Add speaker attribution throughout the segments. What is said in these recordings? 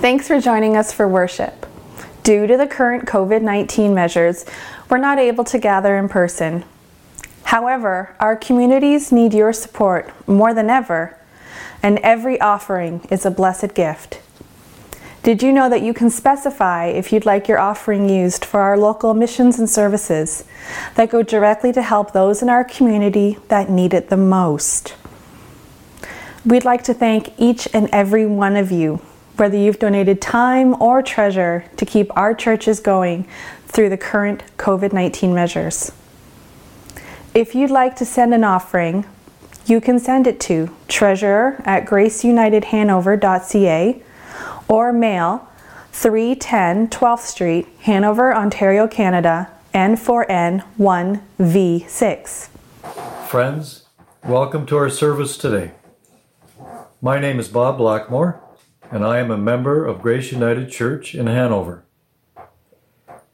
Speaker 1: Thanks for joining us for worship. Due to the current COVID 19 measures, we're not able to gather in person. However, our communities need your support more than ever, and every offering is a blessed gift. Did you know that you can specify if you'd like your offering used for our local missions and services that go directly to help those in our community that need it the most? We'd like to thank each and every one of you, whether you've donated time or treasure to keep our churches going through the current COVID 19 measures. If you'd like to send an offering, you can send it to treasurer at graceunitedhanover.ca or mail 310 12th Street, Hanover, Ontario, Canada, N4N 1V6.
Speaker 2: Friends, welcome to our service today. My name is Bob Blackmore, and I am a member of Grace United Church in Hanover.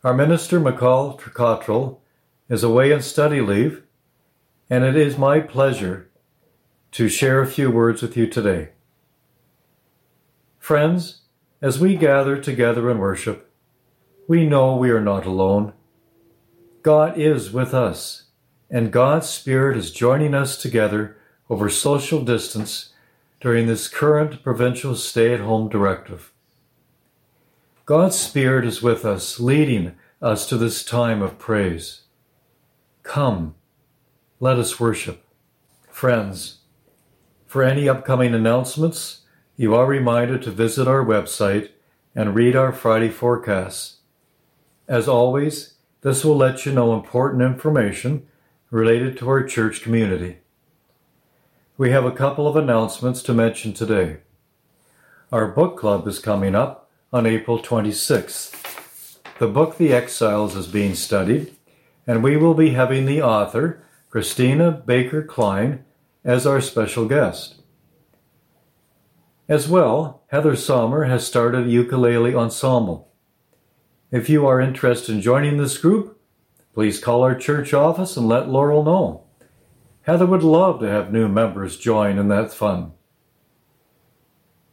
Speaker 2: Our minister, McCall Tricottrell, is away on study leave, and it is my pleasure to share a few words with you today. Friends, as we gather together in worship, we know we are not alone. God is with us, and God's Spirit is joining us together over social distance during this current provincial stay at home directive. God's Spirit is with us, leading us to this time of praise. Come, let us worship. Friends, for any upcoming announcements, you are reminded to visit our website and read our Friday forecasts. As always, this will let you know important information related to our church community. We have a couple of announcements to mention today. Our book club is coming up on April 26th. The book The Exiles is being studied, and we will be having the author, Christina Baker Kline, as our special guest. As well, Heather Sommer has started a ukulele ensemble. If you are interested in joining this group, please call our church office and let Laurel know. Heather would love to have new members join in that fun.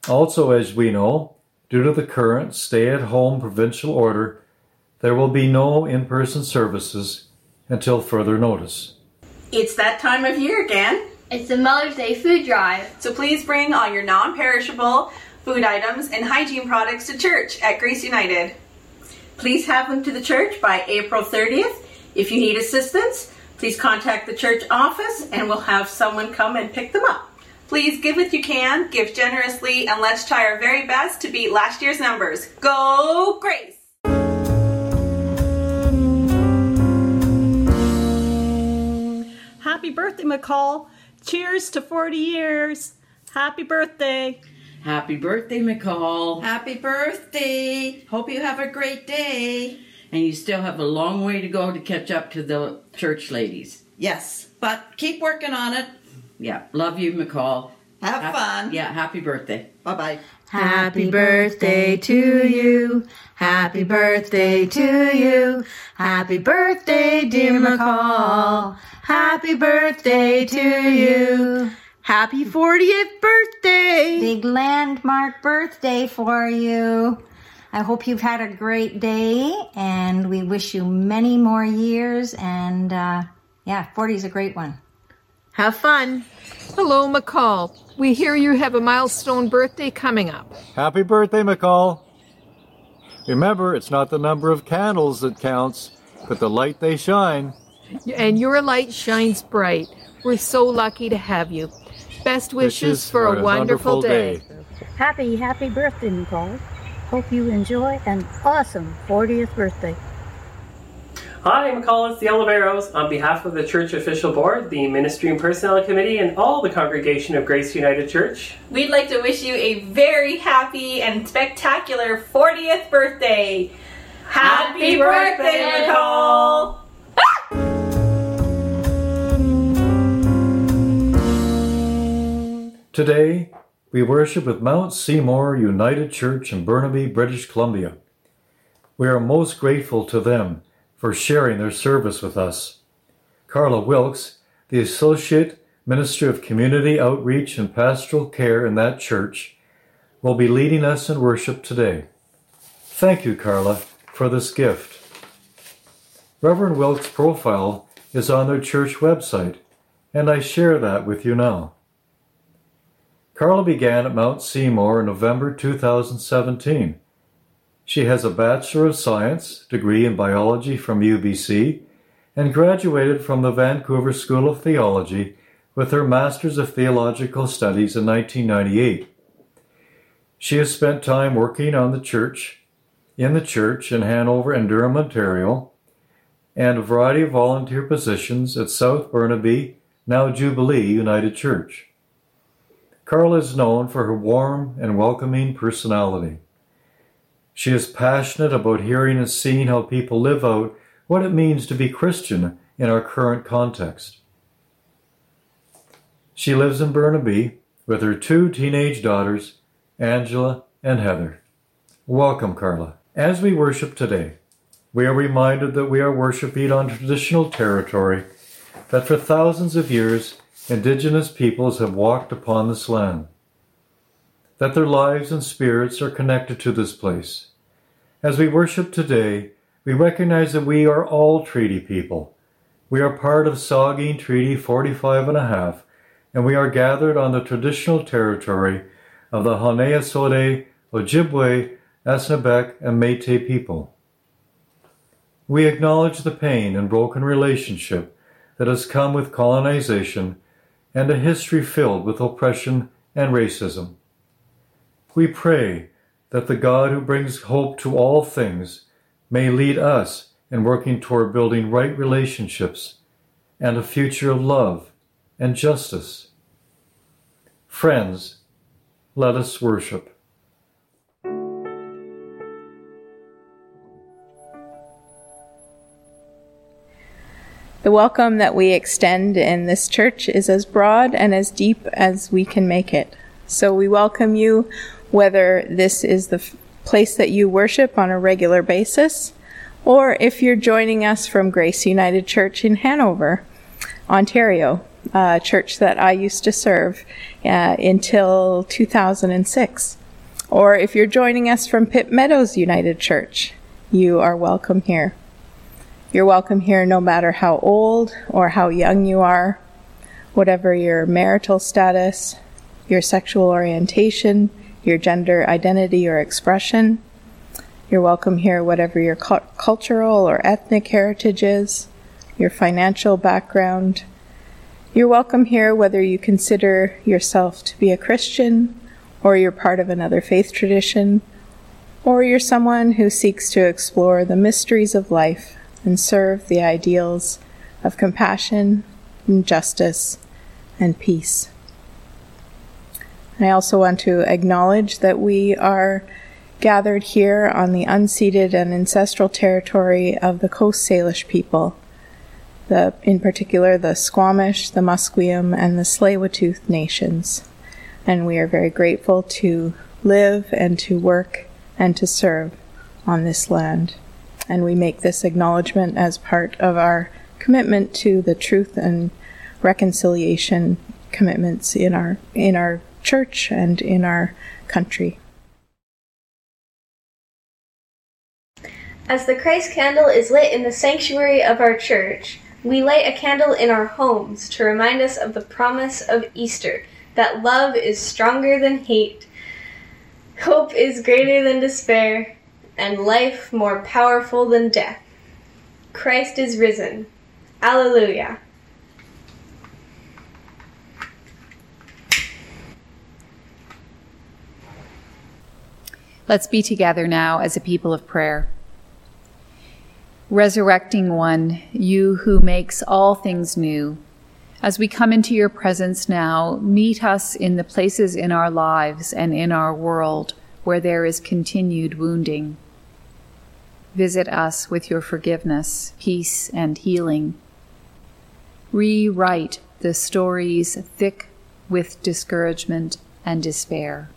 Speaker 2: Also, as we know, due to the current stay at home provincial order, there will be no in person services until further notice.
Speaker 3: It's that time of year again.
Speaker 4: It's the Mother's Day food drive.
Speaker 3: So please bring all your non perishable food items and hygiene products to church at Grace United. Please have them to the church by April 30th. If you need assistance, please contact the church office and we'll have someone come and pick them up. Please give if you can, give generously, and let's try our very best to beat last year's numbers. Go Grace!
Speaker 5: Happy birthday, McCall. Cheers to 40 years. Happy birthday.
Speaker 6: Happy birthday, McCall.
Speaker 7: Happy birthday. Hope you have a great day.
Speaker 6: And you still have a long way to go to catch up to the church ladies.
Speaker 7: Yes, but keep working on it.
Speaker 6: Yeah, love you, McCall.
Speaker 7: Have
Speaker 6: Hap-
Speaker 7: fun.
Speaker 6: Yeah, happy birthday.
Speaker 7: Bye bye.
Speaker 8: Happy birthday to you. Happy birthday to you. Happy birthday, dear McCall. Happy birthday to you. Happy 40th birthday.
Speaker 9: Big landmark birthday for you. I hope you've had a great day and we wish you many more years. And uh, yeah, 40 is a great one.
Speaker 8: Have fun.
Speaker 10: Hello, McCall. We hear you have a milestone birthday coming up.
Speaker 2: Happy birthday, McCall! Remember, it's not the number of candles that counts, but the light they shine.
Speaker 10: And your light shines bright. We're so lucky to have you. Best wishes, for, a wonderful, day.
Speaker 11: Happy, happy birthday, Nicole. Hope you enjoy an awesome 40th birthday.
Speaker 12: Hi, I'm McCall. It's the Oliveros. On behalf of the church official board, the ministry and personnel committee, and all the congregation of Grace United Church,
Speaker 3: We'd like to wish you a very happy and spectacular 40th birthday. Happy, birthday, Nicole!
Speaker 2: Today, we worship with Mount Seymour United Church in Burnaby, British Columbia. We are most grateful to them for sharing their service with us. Carla Wilkes, the Associate Minister of Community Outreach and Pastoral Care in that church, will be leading us in worship today. Thank you, Carla, for this gift. Reverend Wilkes' profile is on their church website, and I share that with you now. Carla began at Mount Seymour in November 2017. She has a Bachelor of Science degree in biology from UBC and graduated from the Vancouver School of Theology with her Master's of Theological Studies in 1998. She has spent time working on the church, in the church in Hanover and Durham, Ontario, and a variety of volunteer positions at South Burnaby, now Jubilee United Church. Carla is known for her warm and welcoming personality. She is passionate about hearing and seeing how people live out what it means to be Christian in our current context. She lives in Burnaby with her two teenage daughters, Angela and Heather. Welcome, Carla. As we worship today, we are reminded that we are worshiping on traditional territory that for thousands of years indigenous peoples have walked upon this land, that their lives and spirits are connected to this place. As we worship today, we recognize that we are all treaty people. We are part of Saugeen Treaty 45 and a half, and we are gathered on the traditional territory of the Haudenosaunee, Ojibwe, Anishinaabek, and Métis people. We acknowledge the pain and broken relationship that has come with colonization and a history filled with oppression and racism. We pray that the God who brings hope to all things may lead us in working toward building right relationships and a future of love and justice. Friends, let us worship.
Speaker 13: The welcome that we extend in this church is as broad and as deep as we can make it. So we welcome you whether this is the f- place that you worship on a regular basis or if you're joining us from Grace United Church in Hanover, Ontario, a church that I used to serve uh, until 2006. Or if you're joining us from Pitt Meadows United Church, you are welcome here. You're welcome here no matter how old or how young you are, whatever your marital status, your sexual orientation, your gender identity or expression. You're welcome here whatever your cu- cultural or ethnic heritage is, your financial background. You're welcome here whether you consider yourself to be a Christian or you're part of another faith tradition or you're someone who seeks to explore the mysteries of life and serve the ideals of compassion and justice and peace. I also want to acknowledge that we are gathered here on the unceded and ancestral territory of the Coast Salish people, the, in particular the Squamish, the Musqueam, and the tsleil nations. And we are very grateful to live and to work and to serve on this land and we make this acknowledgement as part of our commitment to the truth and reconciliation commitments in our in our church and in our country.
Speaker 4: As the Christ candle is lit in the sanctuary of our church, we light a candle in our homes to remind us of the promise of Easter that love is stronger than hate, hope is greater than despair, and life more powerful than death. Christ is risen. Alleluia.
Speaker 14: Let's be together now as a people of prayer. Resurrecting One, you who makes all things new, as we come into your presence now, meet us in the places in our lives and in our world where there is continued wounding. Visit us with your forgiveness, peace, and healing. Rewrite the stories thick with discouragement and despair.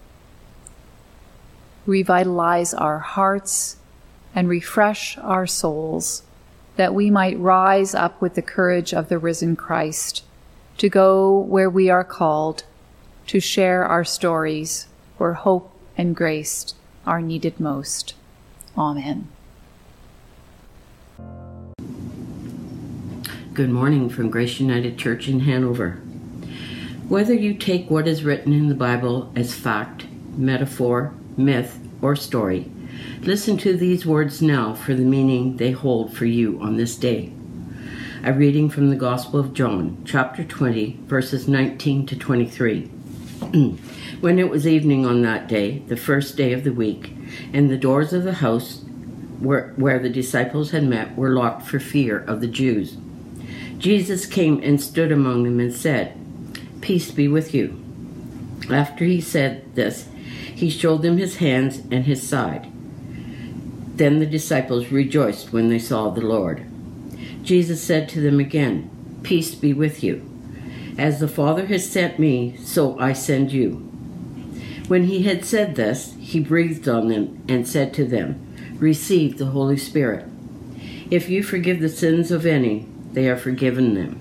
Speaker 14: Revitalize our hearts and refresh our souls that we might rise up with the courage of the risen Christ to go where we are called, to share our stories where hope and grace are needed most. Amen.
Speaker 6: Good morning from Grace United Church in Hanover. Whether you take what is written in the Bible as fact, metaphor, myth, or story, listen to these words now for the meaning they hold for you on this day. A reading from the Gospel of John, chapter 20, verses 19 to 23. when it was evening on that day, the first day of the week, and the doors of the house where, where the disciples had met were locked for fear of the Jews. Jesus came and stood among them and said, Peace be with you. After he said this, he showed them his hands and his side. Then the disciples rejoiced when they saw the Lord. Jesus said to them again, Peace be with you. As the Father has sent me, so I send you. When he had said this, he breathed on them and said to them, Receive the Holy Spirit. If you forgive the sins of any, they are forgiven them.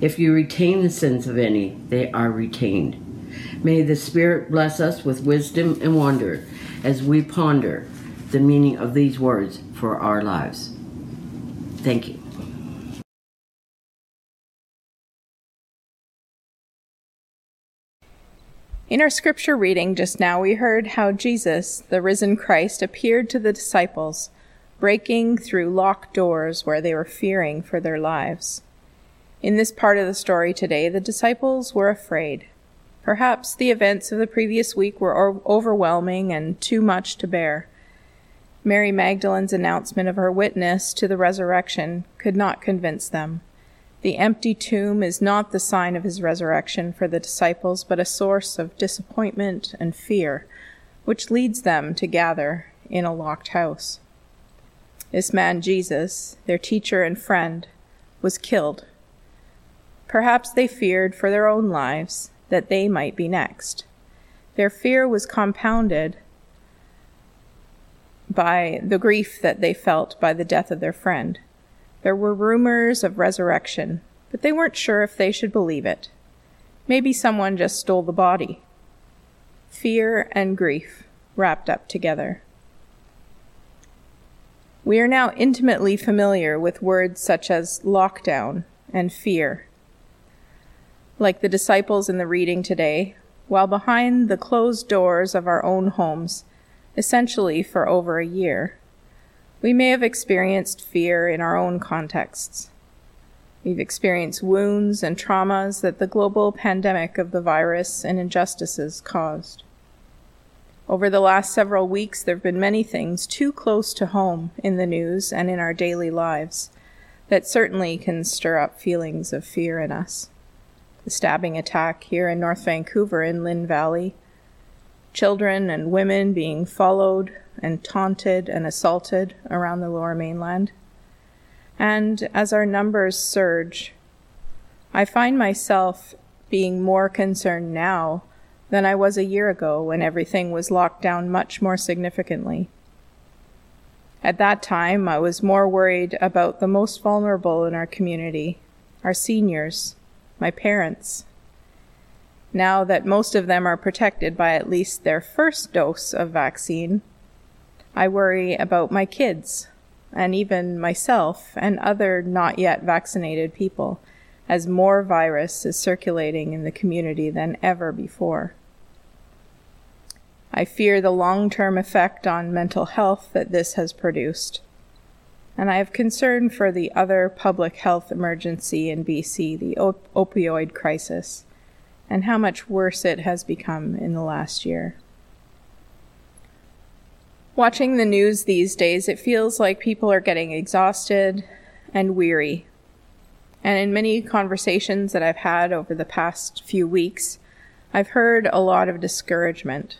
Speaker 6: If you retain the sins of any, they are retained. May the Spirit bless us with wisdom and wonder as we ponder the meaning of these words for our lives. Thank you.
Speaker 13: In our scripture reading just now, we heard how Jesus, the risen Christ, appeared to the disciples breaking through locked doors where they were fearing for their lives. In this part of the story today, the disciples were afraid. Perhaps the events of the previous week were overwhelming and too much to bear. Mary Magdalene's announcement of her witness to the resurrection could not convince them. The empty tomb is not the sign of his resurrection for the disciples, but a source of disappointment and fear, which leads them to gather in a locked house. This man, Jesus, their teacher and friend, was killed. Perhaps they feared for their own lives that they might be next. Their fear was compounded by the grief that they felt by the death of their friend. There were rumors of resurrection, but they weren't sure if they should believe it. Maybe someone just stole the body. Fear and grief wrapped up together. We are now intimately familiar with words such as lockdown and fear. Like the disciples in the reading today, while behind the closed doors of our own homes, essentially for over a year, we may have experienced fear in our own contexts. We've experienced wounds and traumas that the global pandemic of the virus and injustices caused. Over the last several weeks, there have been many things too close to home in the news and in our daily lives that certainly can stir up feelings of fear in us. The stabbing attack here in North Vancouver in Lynn Valley, children and women being followed and taunted and assaulted around the lower mainland. And as our numbers surge, I find myself being more concerned now than I was a year ago when everything was locked down much more significantly. At that time, I was more worried about the most vulnerable in our community, our seniors, my parents. Now that most of them are protected by at least their first dose of vaccine, I worry about my kids and even myself and other not yet vaccinated people as more virus is circulating in the community than ever before. I fear the long term effect on mental health that this has produced. And I have concern for the other public health emergency in BC, the op- opioid crisis, and how much worse it has become in the last year. Watching the news these days, it feels like people are getting exhausted and weary. And in many conversations that I've had over the past few weeks, I've heard a lot of discouragement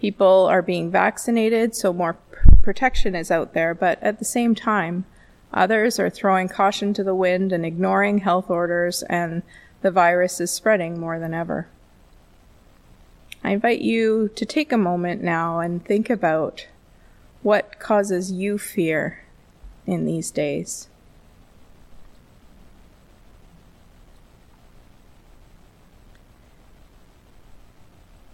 Speaker 13: people are being vaccinated, so more protection is out there, but at the same time, others are throwing caution to the wind and ignoring health orders, and the virus is spreading more than ever. I invite you to take a moment now and think about what causes you fear in these days.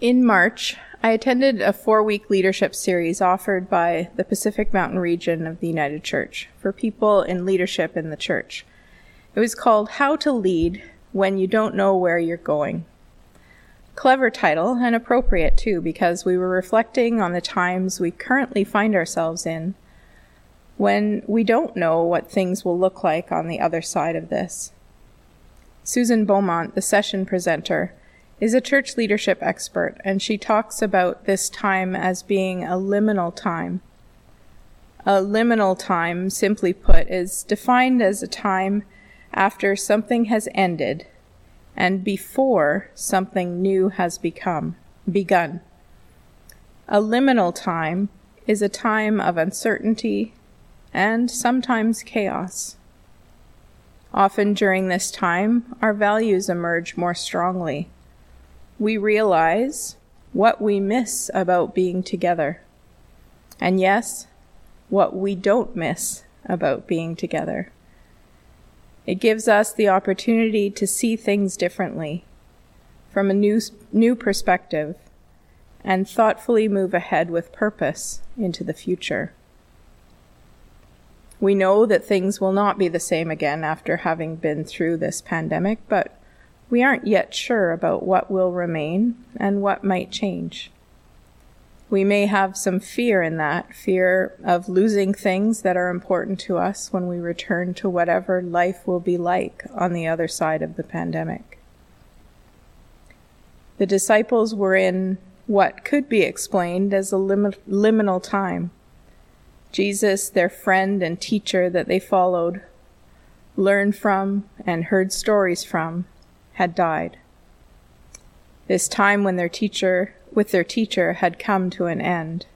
Speaker 13: In March, I attended a four week leadership series offered by the Pacific Mountain region of the United Church for people in leadership in the church. It was called How to Lead When You Don't Know Where You're Going. Clever title and appropriate too, because we were reflecting on the times we currently find ourselves in when we don't know what things will look like on the other side of this. Susan Beaumont, the session presenter, is a church leadership expert, and she talks about this time as being a liminal time. A liminal time, simply put, is defined as a time after something has ended and before something new has become begun. A liminal time is a time of uncertainty and sometimes chaos. Often during this time, our values emerge more strongly we realize what we miss about being together. And yes, what we don't miss about being together. It gives us the opportunity to see things differently, from a new, new perspective, and thoughtfully move ahead with purpose into the future. We know that things will not be the same again after having been through this pandemic, but we aren't yet sure about what will remain and what might change. We may have some fear in that fear of losing things that are important to us when we return to whatever life will be like on the other side of the pandemic. The disciples were in what could be explained as a lim- liminal time. Jesus, their friend and teacher that they followed, learned from, and heard stories from, had died. This time when their teacher, with their teacher, had come to an end.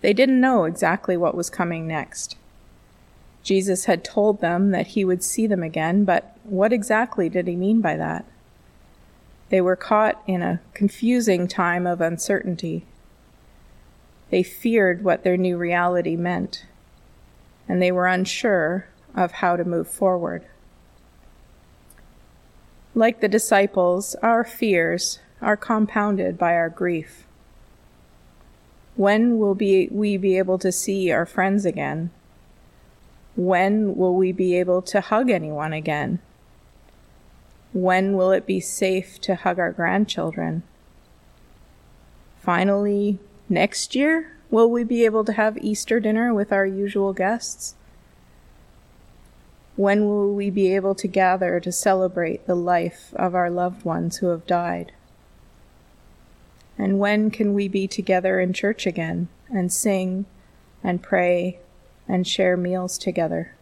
Speaker 13: They didn't know exactly what was coming next. Jesus had told them that he would see them again, but what exactly did he mean by that? They were caught in a confusing time of uncertainty. They feared what their new reality meant, and they were unsure of how to move forward. Like the disciples, our fears are compounded by our grief. When will be, we be able to see our friends again? When will we be able to hug anyone again? When will it be safe to hug our grandchildren? Finally, next year, will we be able to have Easter dinner with our usual guests? When will we be able to gather to celebrate the life of our loved ones who have died? And when can we be together in church again and sing and pray and share meals together?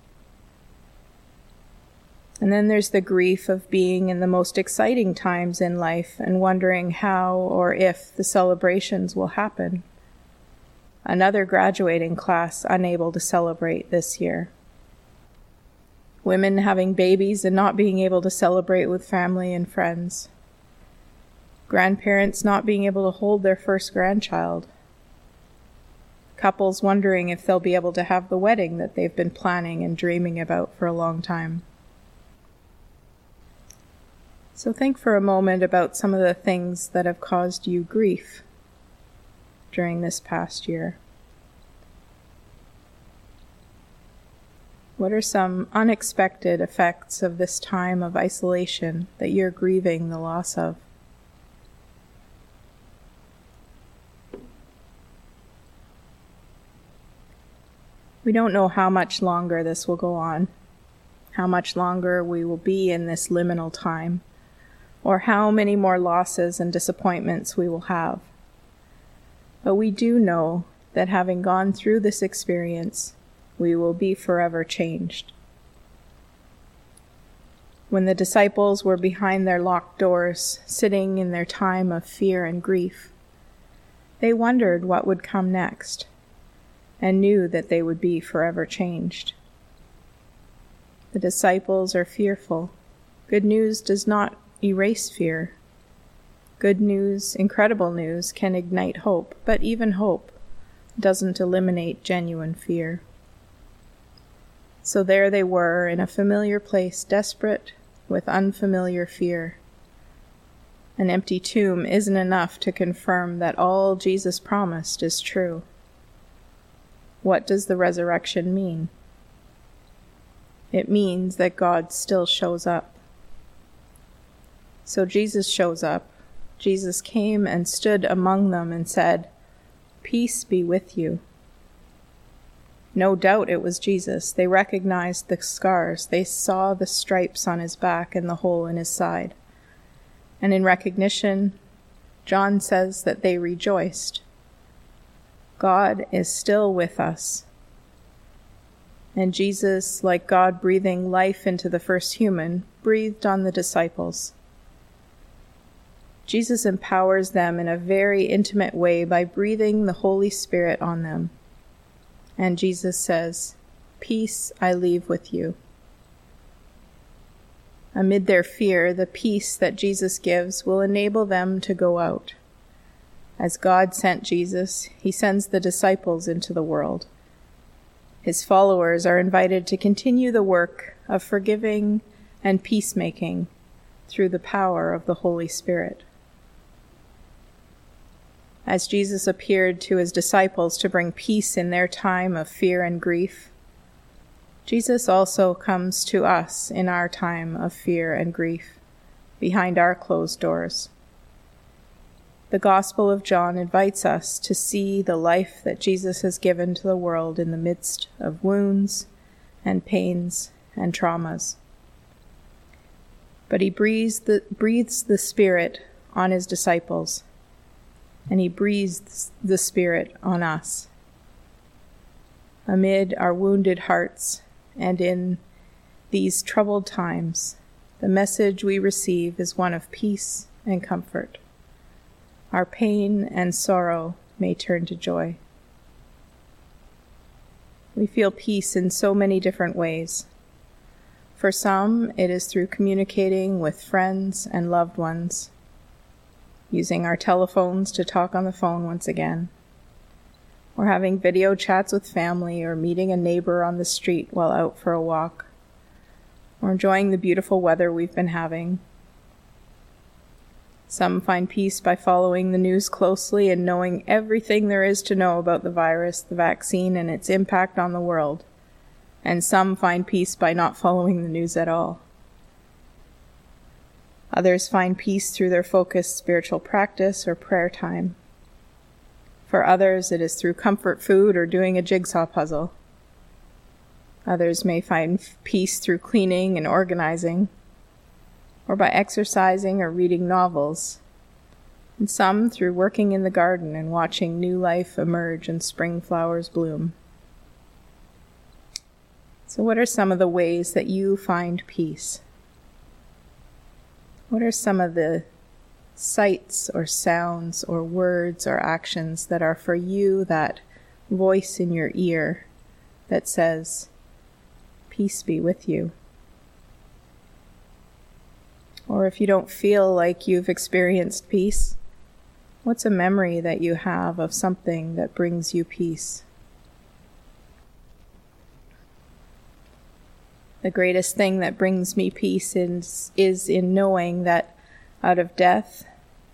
Speaker 13: And then there's the grief of being in the most exciting times in life and wondering how or if the celebrations will happen. Another graduating class unable to celebrate this year women having babies and not being able to celebrate with family and friends, grandparents not being able to hold their first grandchild, couples wondering if they'll be able to have the wedding that they've been planning and dreaming about for a long time. So think for a moment about some of the things that have caused you grief during this past year. What are some unexpected effects of this time of isolation that you're grieving the loss of? We don't know how much longer this will go on, how much longer we will be in this liminal time, or how many more losses and disappointments we will have. But we do know that having gone through this experience, we will be forever changed. When the disciples were behind their locked doors, sitting in their time of fear and grief, they wondered what would come next and knew that they would be forever changed. The disciples are fearful. Good news does not erase fear. Good news, incredible news, can ignite hope, but even hope doesn't eliminate genuine fear. So there they were in a familiar place, desperate with unfamiliar fear. An empty tomb isn't enough to confirm that all Jesus promised is true. What does the resurrection mean? It means that God still shows up. So Jesus shows up. Jesus came and stood among them and said, Peace be with you. No doubt it was Jesus. They recognized the scars. They saw the stripes on his back and the hole in his side. And in recognition, John says that they rejoiced. God is still with us. And Jesus, like God breathing life into the first human, breathed on the disciples. Jesus empowers them in a very intimate way by breathing the Holy Spirit on them. And Jesus says, Peace I leave with you. Amid their fear, the peace that Jesus gives will enable them to go out. As God sent Jesus, he sends the disciples into the world. His followers are invited to continue the work of forgiving and peacemaking through the power of the Holy Spirit. As Jesus appeared to his disciples to bring peace in their time of fear and grief, Jesus also comes to us in our time of fear and grief, behind our closed doors. The Gospel of John invites us to see the life that Jesus has given to the world in the midst of wounds and pains and traumas. But he breathes the, breathes the Spirit on his disciples, and he breathes the Spirit on us. Amid our wounded hearts and in these troubled times, the message we receive is one of peace and comfort. Our pain and sorrow may turn to joy. We feel peace in so many different ways. For some, it is through communicating with friends and loved ones, using our telephones to talk on the phone once again or having video chats with family, or meeting a neighbor on the street while out for a walk, or enjoying the beautiful weather we've been having. Some find peace by following the news closely and knowing everything there is to know about the virus, the vaccine, and its impact on the world. And some find peace by not following the news at all. Others find peace through their focused spiritual practice or prayer time. For others, it is through comfort food or doing a jigsaw puzzle. Others may find peace through cleaning and organizing, or by exercising or reading novels, and some through working in the garden and watching new life emerge and spring flowers bloom. So, what are some of the ways that you find peace? What are some of the sights or sounds or words or actions that are for you that voice in your ear that says, Peace be with you. Or if you don't feel like you've experienced peace, what's a memory that you have of something that brings you peace? The greatest thing that brings me peace is, is in knowing that out of death,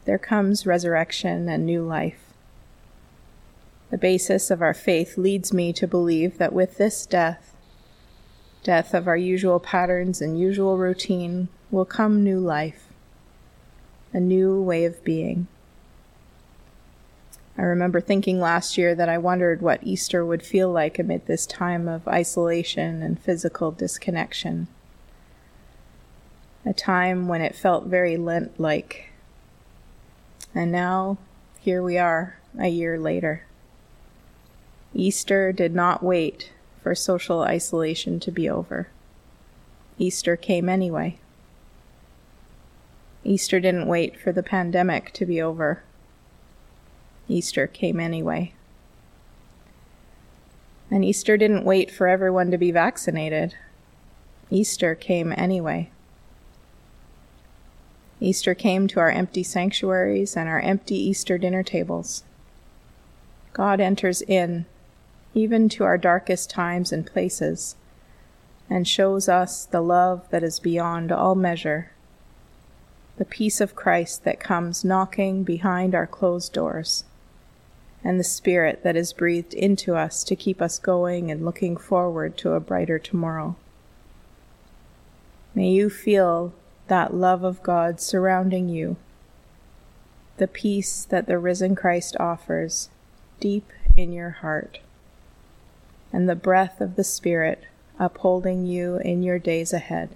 Speaker 13: there comes resurrection and new life. The basis of our faith leads me to believe that with this death, death of our usual patterns and usual routine, will come new life, a new way of being. I remember thinking last year that I wondered what Easter would feel like amid this time of isolation and physical disconnection a time when it felt very Lent like. And now, here we are, a year later. Easter did not wait for social isolation to be over. Easter came anyway. Easter didn't wait for the pandemic to be over. Easter came anyway. And Easter didn't wait for everyone to be vaccinated. Easter came anyway. Easter came to our empty sanctuaries and our empty Easter dinner tables. God enters in, even to our darkest times and places, and shows us the love that is beyond all measure, the peace of Christ that comes knocking behind our closed doors, and the Spirit that is breathed into us to keep us going and looking forward to a brighter tomorrow. May you feel that love of God surrounding you, the peace that the risen Christ offers deep in your heart, and the breath of the Spirit upholding you in your days ahead.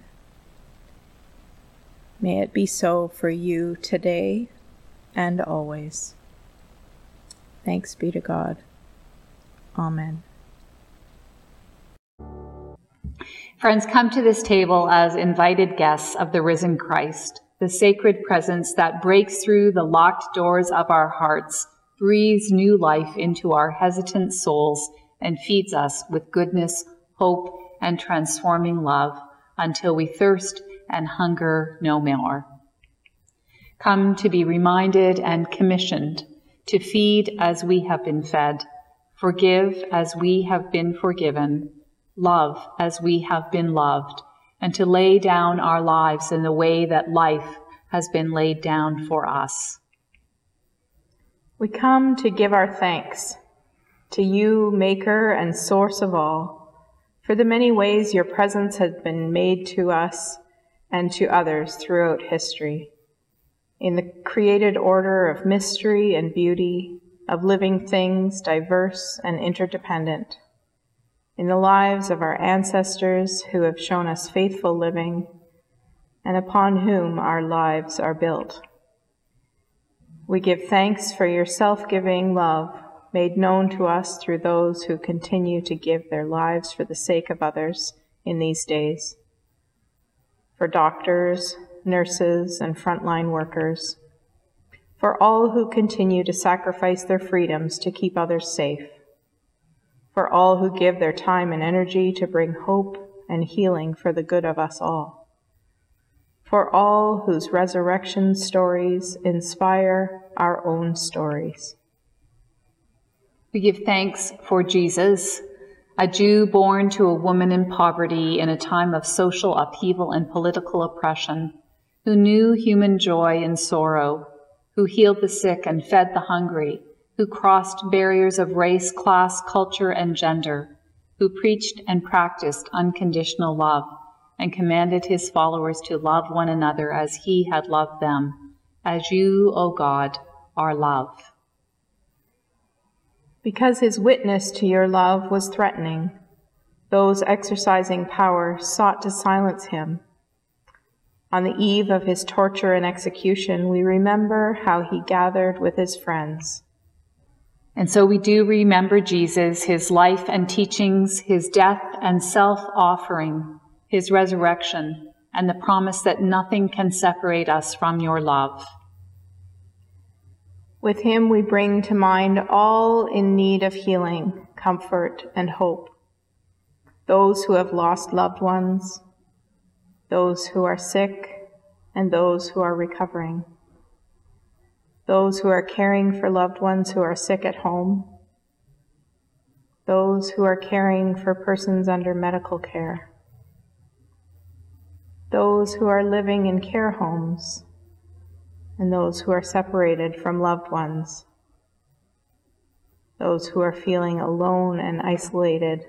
Speaker 13: May it be so for you today and always. Thanks be to God. Amen.
Speaker 14: Friends, come to this table as invited guests of the risen Christ, the sacred presence that breaks through the locked doors of our hearts, breathes new life into our hesitant souls, and feeds us with goodness, hope, and transforming love until we thirst and hunger no more. Come to be reminded and commissioned to feed as we have been fed, forgive as we have been forgiven, love as we have been loved, and to lay down our lives in the way that life has been laid down for us.
Speaker 13: We come to give our thanks to you, Maker and Source of all, for the many ways your presence has been made to us and to others throughout history. In the created order of mystery and beauty, of living things diverse and interdependent. In the lives of our ancestors who have shown us faithful living and upon whom our lives are built. We give thanks for your self giving love made known to us through those who continue to give their lives for the sake of others in these days for doctors, nurses, and frontline workers, for all who continue to sacrifice their freedoms to keep others safe, for all who give their time and energy to bring hope and healing for the good of us all, for all whose resurrection stories inspire our own stories.
Speaker 14: We give thanks for Jesus a Jew born to a woman in poverty in a time of social upheaval and political oppression, who knew human joy and sorrow, who healed the sick and fed the hungry, who crossed barriers of race, class, culture, and gender, who preached and practiced unconditional love, and commanded his followers to love one another as he had loved them, as you, O God, are love
Speaker 13: because his witness to your love was threatening. Those exercising power sought to silence him. On the eve of his torture and execution, we remember how he gathered with his friends.
Speaker 14: And so we do remember Jesus, his life and teachings, his death and self offering, his resurrection, and the promise that nothing can separate us from your love.
Speaker 13: With him we bring to mind all in need of healing, comfort, and hope. Those who have lost loved ones, those who are sick, and those who are recovering. Those who are caring for loved ones who are sick at home. Those who are caring for persons under medical care. Those who are living in care homes and those who are separated from loved ones, those who are feeling alone and isolated,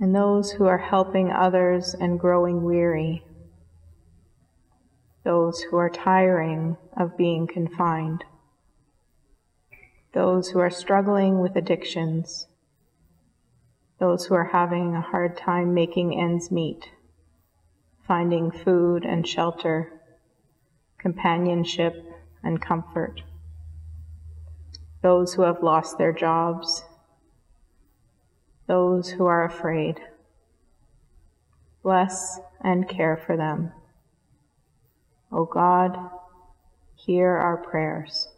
Speaker 13: and those who are helping others and growing weary, those who are tiring of being confined, those who are struggling with addictions, those who are having a hard time making ends meet, finding food and shelter companionship, and comfort. Those who have lost their jobs, those who are afraid. Bless and care for them. O God, hear our prayers.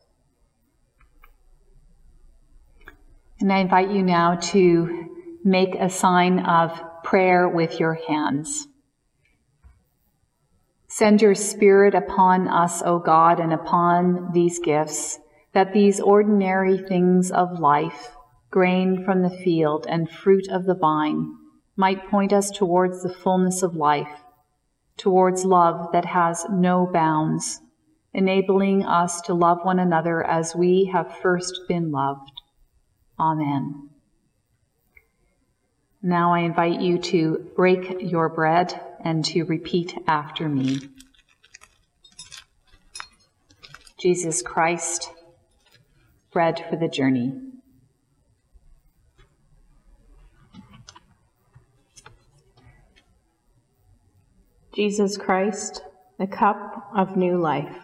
Speaker 14: And I invite you now to make a sign of prayer with your hands. Send your Spirit upon us, O God, and upon these gifts, that these ordinary things of life, grain from the field and fruit of the vine, might point us towards the fullness of life, towards love that has no bounds, enabling us to love one another as we have first been loved. Amen. Now I invite you to break your bread and to repeat after me. Jesus Christ, bread for the journey. Jesus Christ, the cup of new life.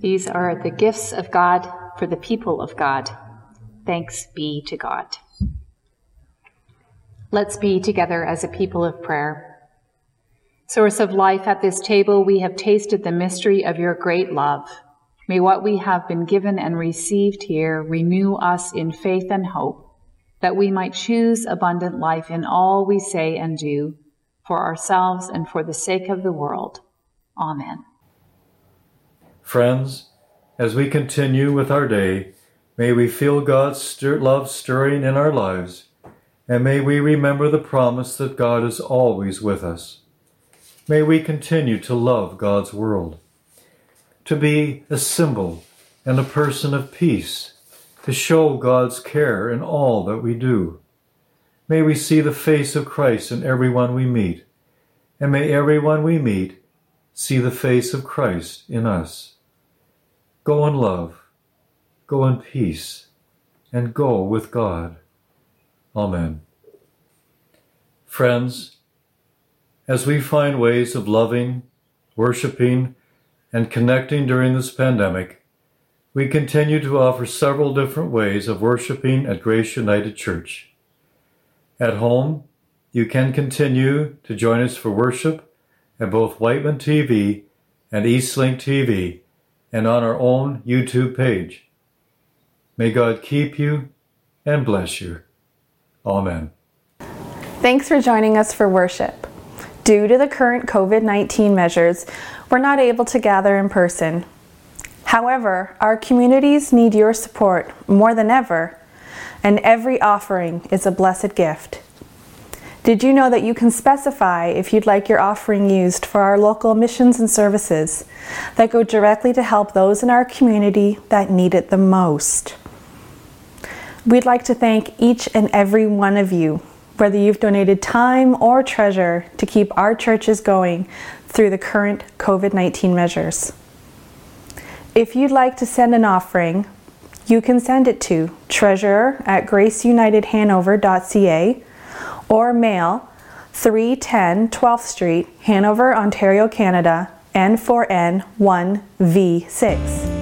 Speaker 14: These are the gifts of God for the people of God. Thanks be to God. Let's be together as a people of prayer. Source of life, at this table we have tasted the mystery of your great love. May what we have been given and received here renew us in faith and hope, that we might choose abundant life in all we say and do, for ourselves and for the sake of the world. Amen.
Speaker 2: Friends, as we continue with our day, may we feel God's stir- love stirring in our lives, and may we remember the promise that God is always with us. May we continue to love God's world, to be a symbol and a person of peace, to show God's care in all that we do. May we see the face of Christ in everyone we meet, and may everyone we meet see the face of Christ in us. Go in love, go in peace, and go with God. Amen. Friends, as we find ways of loving, worshiping, and connecting during this pandemic, we continue to offer several different ways of worshiping at Grace United Church. At home, you can continue to join us for worship at both Wightman TV and Eastlink TV and on our own YouTube page. May God keep you and bless you. Amen.
Speaker 1: Thanks for joining us for worship. Due to the current COVID 19 measures, we're not able to gather in person. However, our communities need your support more than ever, and every offering is a blessed gift. Did you know that you can specify if you'd like your offering used for our local missions and services that go directly to help those in our community that need it the most? We'd like to thank each and every one of you whether you've donated time or treasure to keep our churches going through the current COVID 19 measures. If you'd like to send an offering, you can send it to treasurer at graceunitedhanover.ca or mail 310 12th Street, Hanover, Ontario, Canada, N4N1V6.